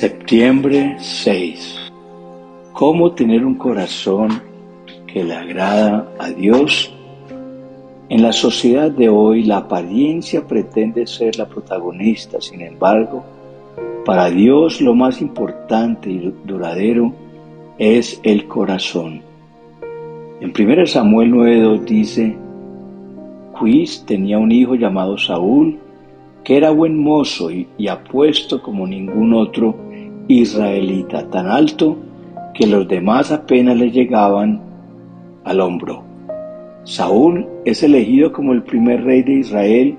Septiembre 6. ¿Cómo tener un corazón que le agrada a Dios? En la sociedad de hoy la apariencia pretende ser la protagonista, sin embargo, para Dios lo más importante y duradero es el corazón. En 1 Samuel 9.2 dice, Quis tenía un hijo llamado Saúl, que era buen mozo y, apuesto como ningún otro israelita, tan alto que los demás apenas le llegaban al hombro. Saúl es elegido como el primer rey de Israel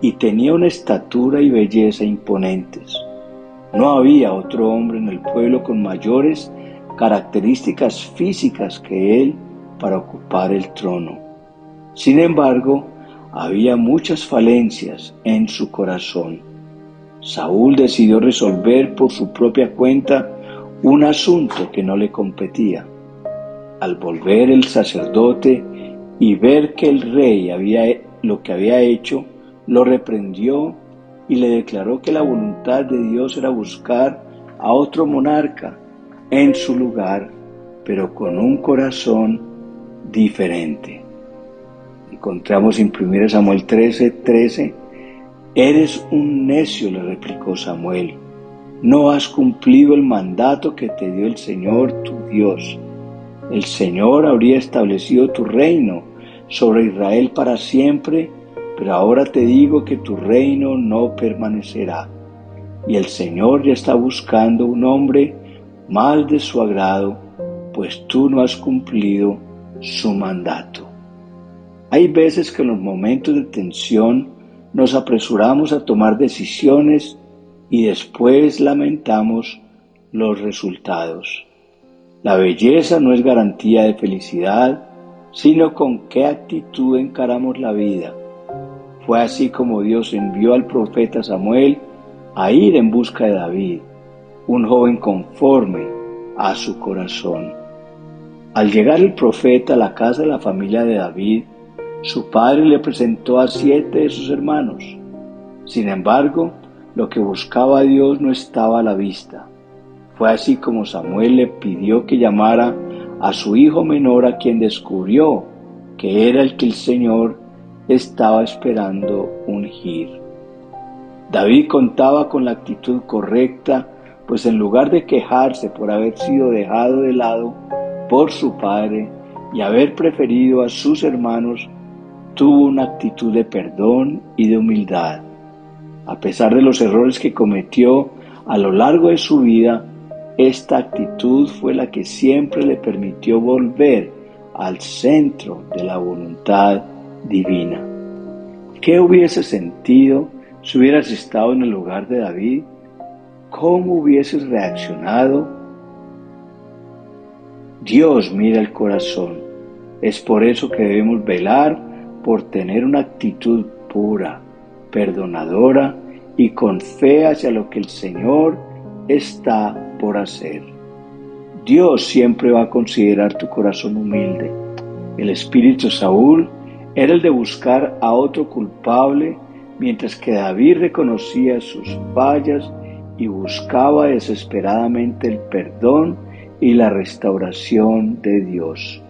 y tenía una estatura y belleza imponentes. No había otro hombre en el pueblo con mayores características físicas que él para ocupar el trono. Sin embargo, había muchas falencias en su corazón. Saúl decidió resolver por su propia cuenta un asunto que no le competía. Al volver el sacerdote y ver que el rey había lo que había hecho, lo reprendió y le declaró que la voluntad de Dios era buscar a otro monarca en su lugar, pero con un corazón diferente encontramos en 1 Samuel 13, 13, Eres un necio, le replicó Samuel, no has cumplido el mandato que te dio el Señor tu Dios. El Señor habría establecido tu reino sobre Israel para siempre, pero ahora te digo que tu reino no permanecerá. Y el Señor ya está buscando un hombre más de su agrado, pues tú no has cumplido su mandato. Hay veces que en los momentos de tensión nos apresuramos a tomar decisiones y después lamentamos los resultados. La belleza no es garantía de felicidad, sino con qué actitud encaramos la vida. Fue así como Dios envió al profeta Samuel a ir en busca de David, un joven conforme a su corazón. Al llegar el profeta a la casa de la familia de David, su padre le presentó a siete de sus hermanos. Sin embargo, lo que buscaba a Dios no estaba a la vista. Fue así como Samuel le pidió que llamara a su hijo menor a quien descubrió que era el que el Señor estaba esperando ungir. David contaba con la actitud correcta, pues en lugar de quejarse por haber sido dejado de lado por su padre y haber preferido a sus hermanos, tuvo una actitud de perdón y de humildad. A pesar de los errores que cometió a lo largo de su vida, esta actitud fue la que siempre le permitió volver al centro de la voluntad divina. ¿Qué hubiese sentido si hubieras estado en el lugar de David? ¿Cómo hubieses reaccionado? Dios mira el corazón. Es por eso que debemos velar por tener una actitud pura, perdonadora y con fe hacia lo que el Señor está por hacer. Dios siempre va a considerar tu corazón humilde. El espíritu Saúl era el de buscar a otro culpable, mientras que David reconocía sus fallas y buscaba desesperadamente el perdón y la restauración de Dios.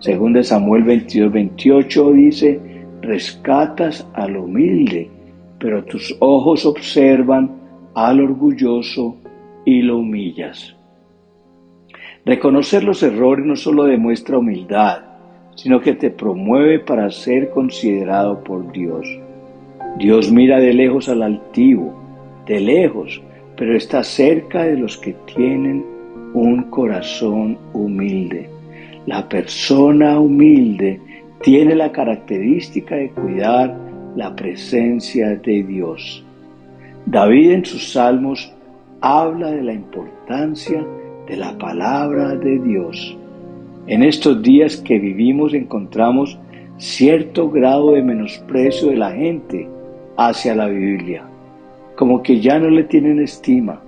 Según de Samuel 22, 28 dice, rescatas al humilde, pero tus ojos observan al orgulloso y lo humillas. Reconocer los errores no solo demuestra humildad, sino que te promueve para ser considerado por Dios. Dios mira de lejos al altivo, de lejos, pero está cerca de los que tienen un corazón humilde. La persona humilde tiene la característica de cuidar la presencia de Dios. David en sus salmos habla de la importancia de la palabra de Dios. En estos días que vivimos encontramos cierto grado de menosprecio de la gente hacia la Biblia, como que ya no le tienen estima.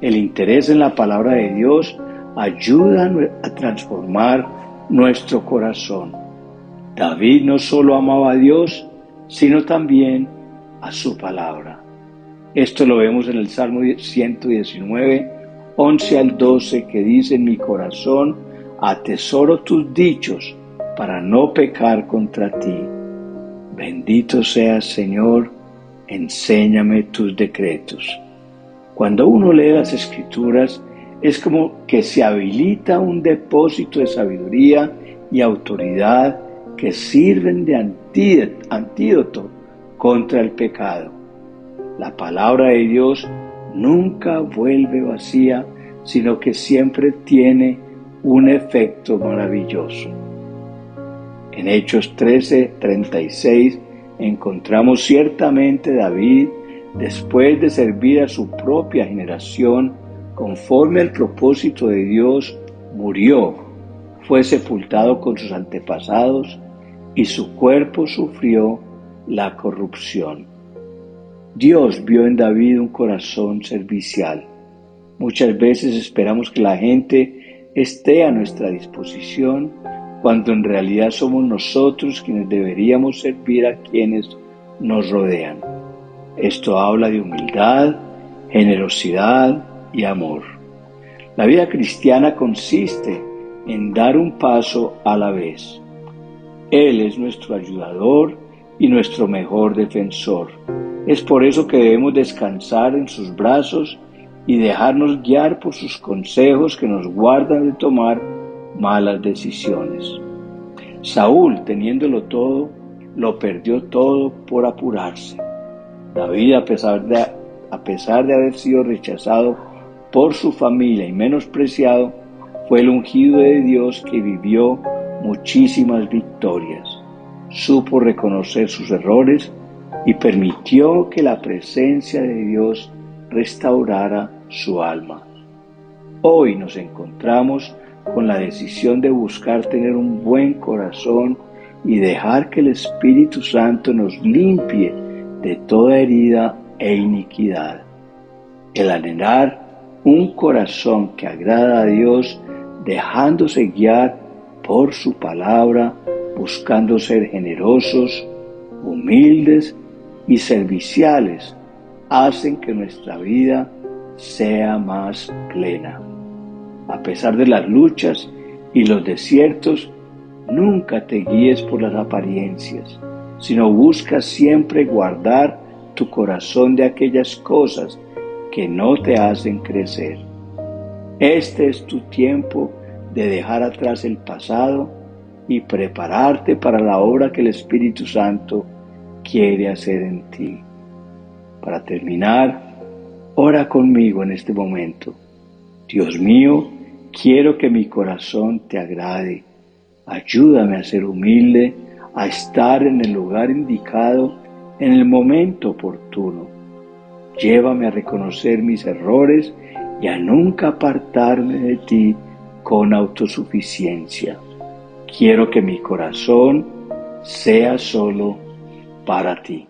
El interés en la palabra de Dios ayuda a transformar nuestro corazón. David no solo amaba a Dios, sino también a su palabra. Esto lo vemos en el Salmo 119, 11 al 12, que dice en mi corazón, atesoro tus dichos para no pecar contra ti. Bendito seas, Señor, enséñame tus decretos. Cuando uno lee las escrituras, es como que se habilita un depósito de sabiduría y autoridad que sirven de antídoto contra el pecado. La palabra de Dios nunca vuelve vacía, sino que siempre tiene un efecto maravilloso. En Hechos 13, 36 encontramos ciertamente David, después de servir a su propia generación, conforme al propósito de Dios, murió, fue sepultado con sus antepasados y su cuerpo sufrió la corrupción. Dios vio en David un corazón servicial. Muchas veces esperamos que la gente esté a nuestra disposición cuando en realidad somos nosotros quienes deberíamos servir a quienes nos rodean. Esto habla de humildad, generosidad y amor. La vida cristiana consiste en dar un paso a la vez. Él es nuestro ayudador y nuestro mejor defensor. Es por eso que debemos descansar en sus brazos y dejarnos guiar por sus consejos que nos guardan de tomar malas decisiones. Saúl, teniéndolo todo, lo perdió todo por apurarse. David, a pesar de, a pesar de haber sido rechazado por su familia y menospreciado, fue el ungido de Dios que vivió muchísimas victorias supo reconocer sus errores y permitió que la presencia de Dios restaurara su alma. Hoy nos encontramos con la decisión de buscar tener un buen corazón y dejar que el Espíritu Santo nos limpie de toda herida e iniquidad. El anhelar un corazón que agrada a Dios, dejándose guiar por su palabra, buscando ser generosos, humildes y serviciales, hacen que nuestra vida sea más plena. A pesar de las luchas y los desiertos, nunca te guíes por las apariencias, sino busca siempre guardar tu corazón de aquellas cosas que no te hacen crecer. Este es tu tiempo de dejar atrás el pasado y prepararte para la obra que el Espíritu Santo quiere hacer en ti. Para terminar, ora conmigo en este momento. Dios mío, quiero que mi corazón te agrade. Ayúdame a ser humilde, a estar en el lugar indicado en el momento oportuno. Llévame a reconocer mis errores y a nunca apartarme de ti con autosuficiencia. Quiero que mi corazón sea solo para ti.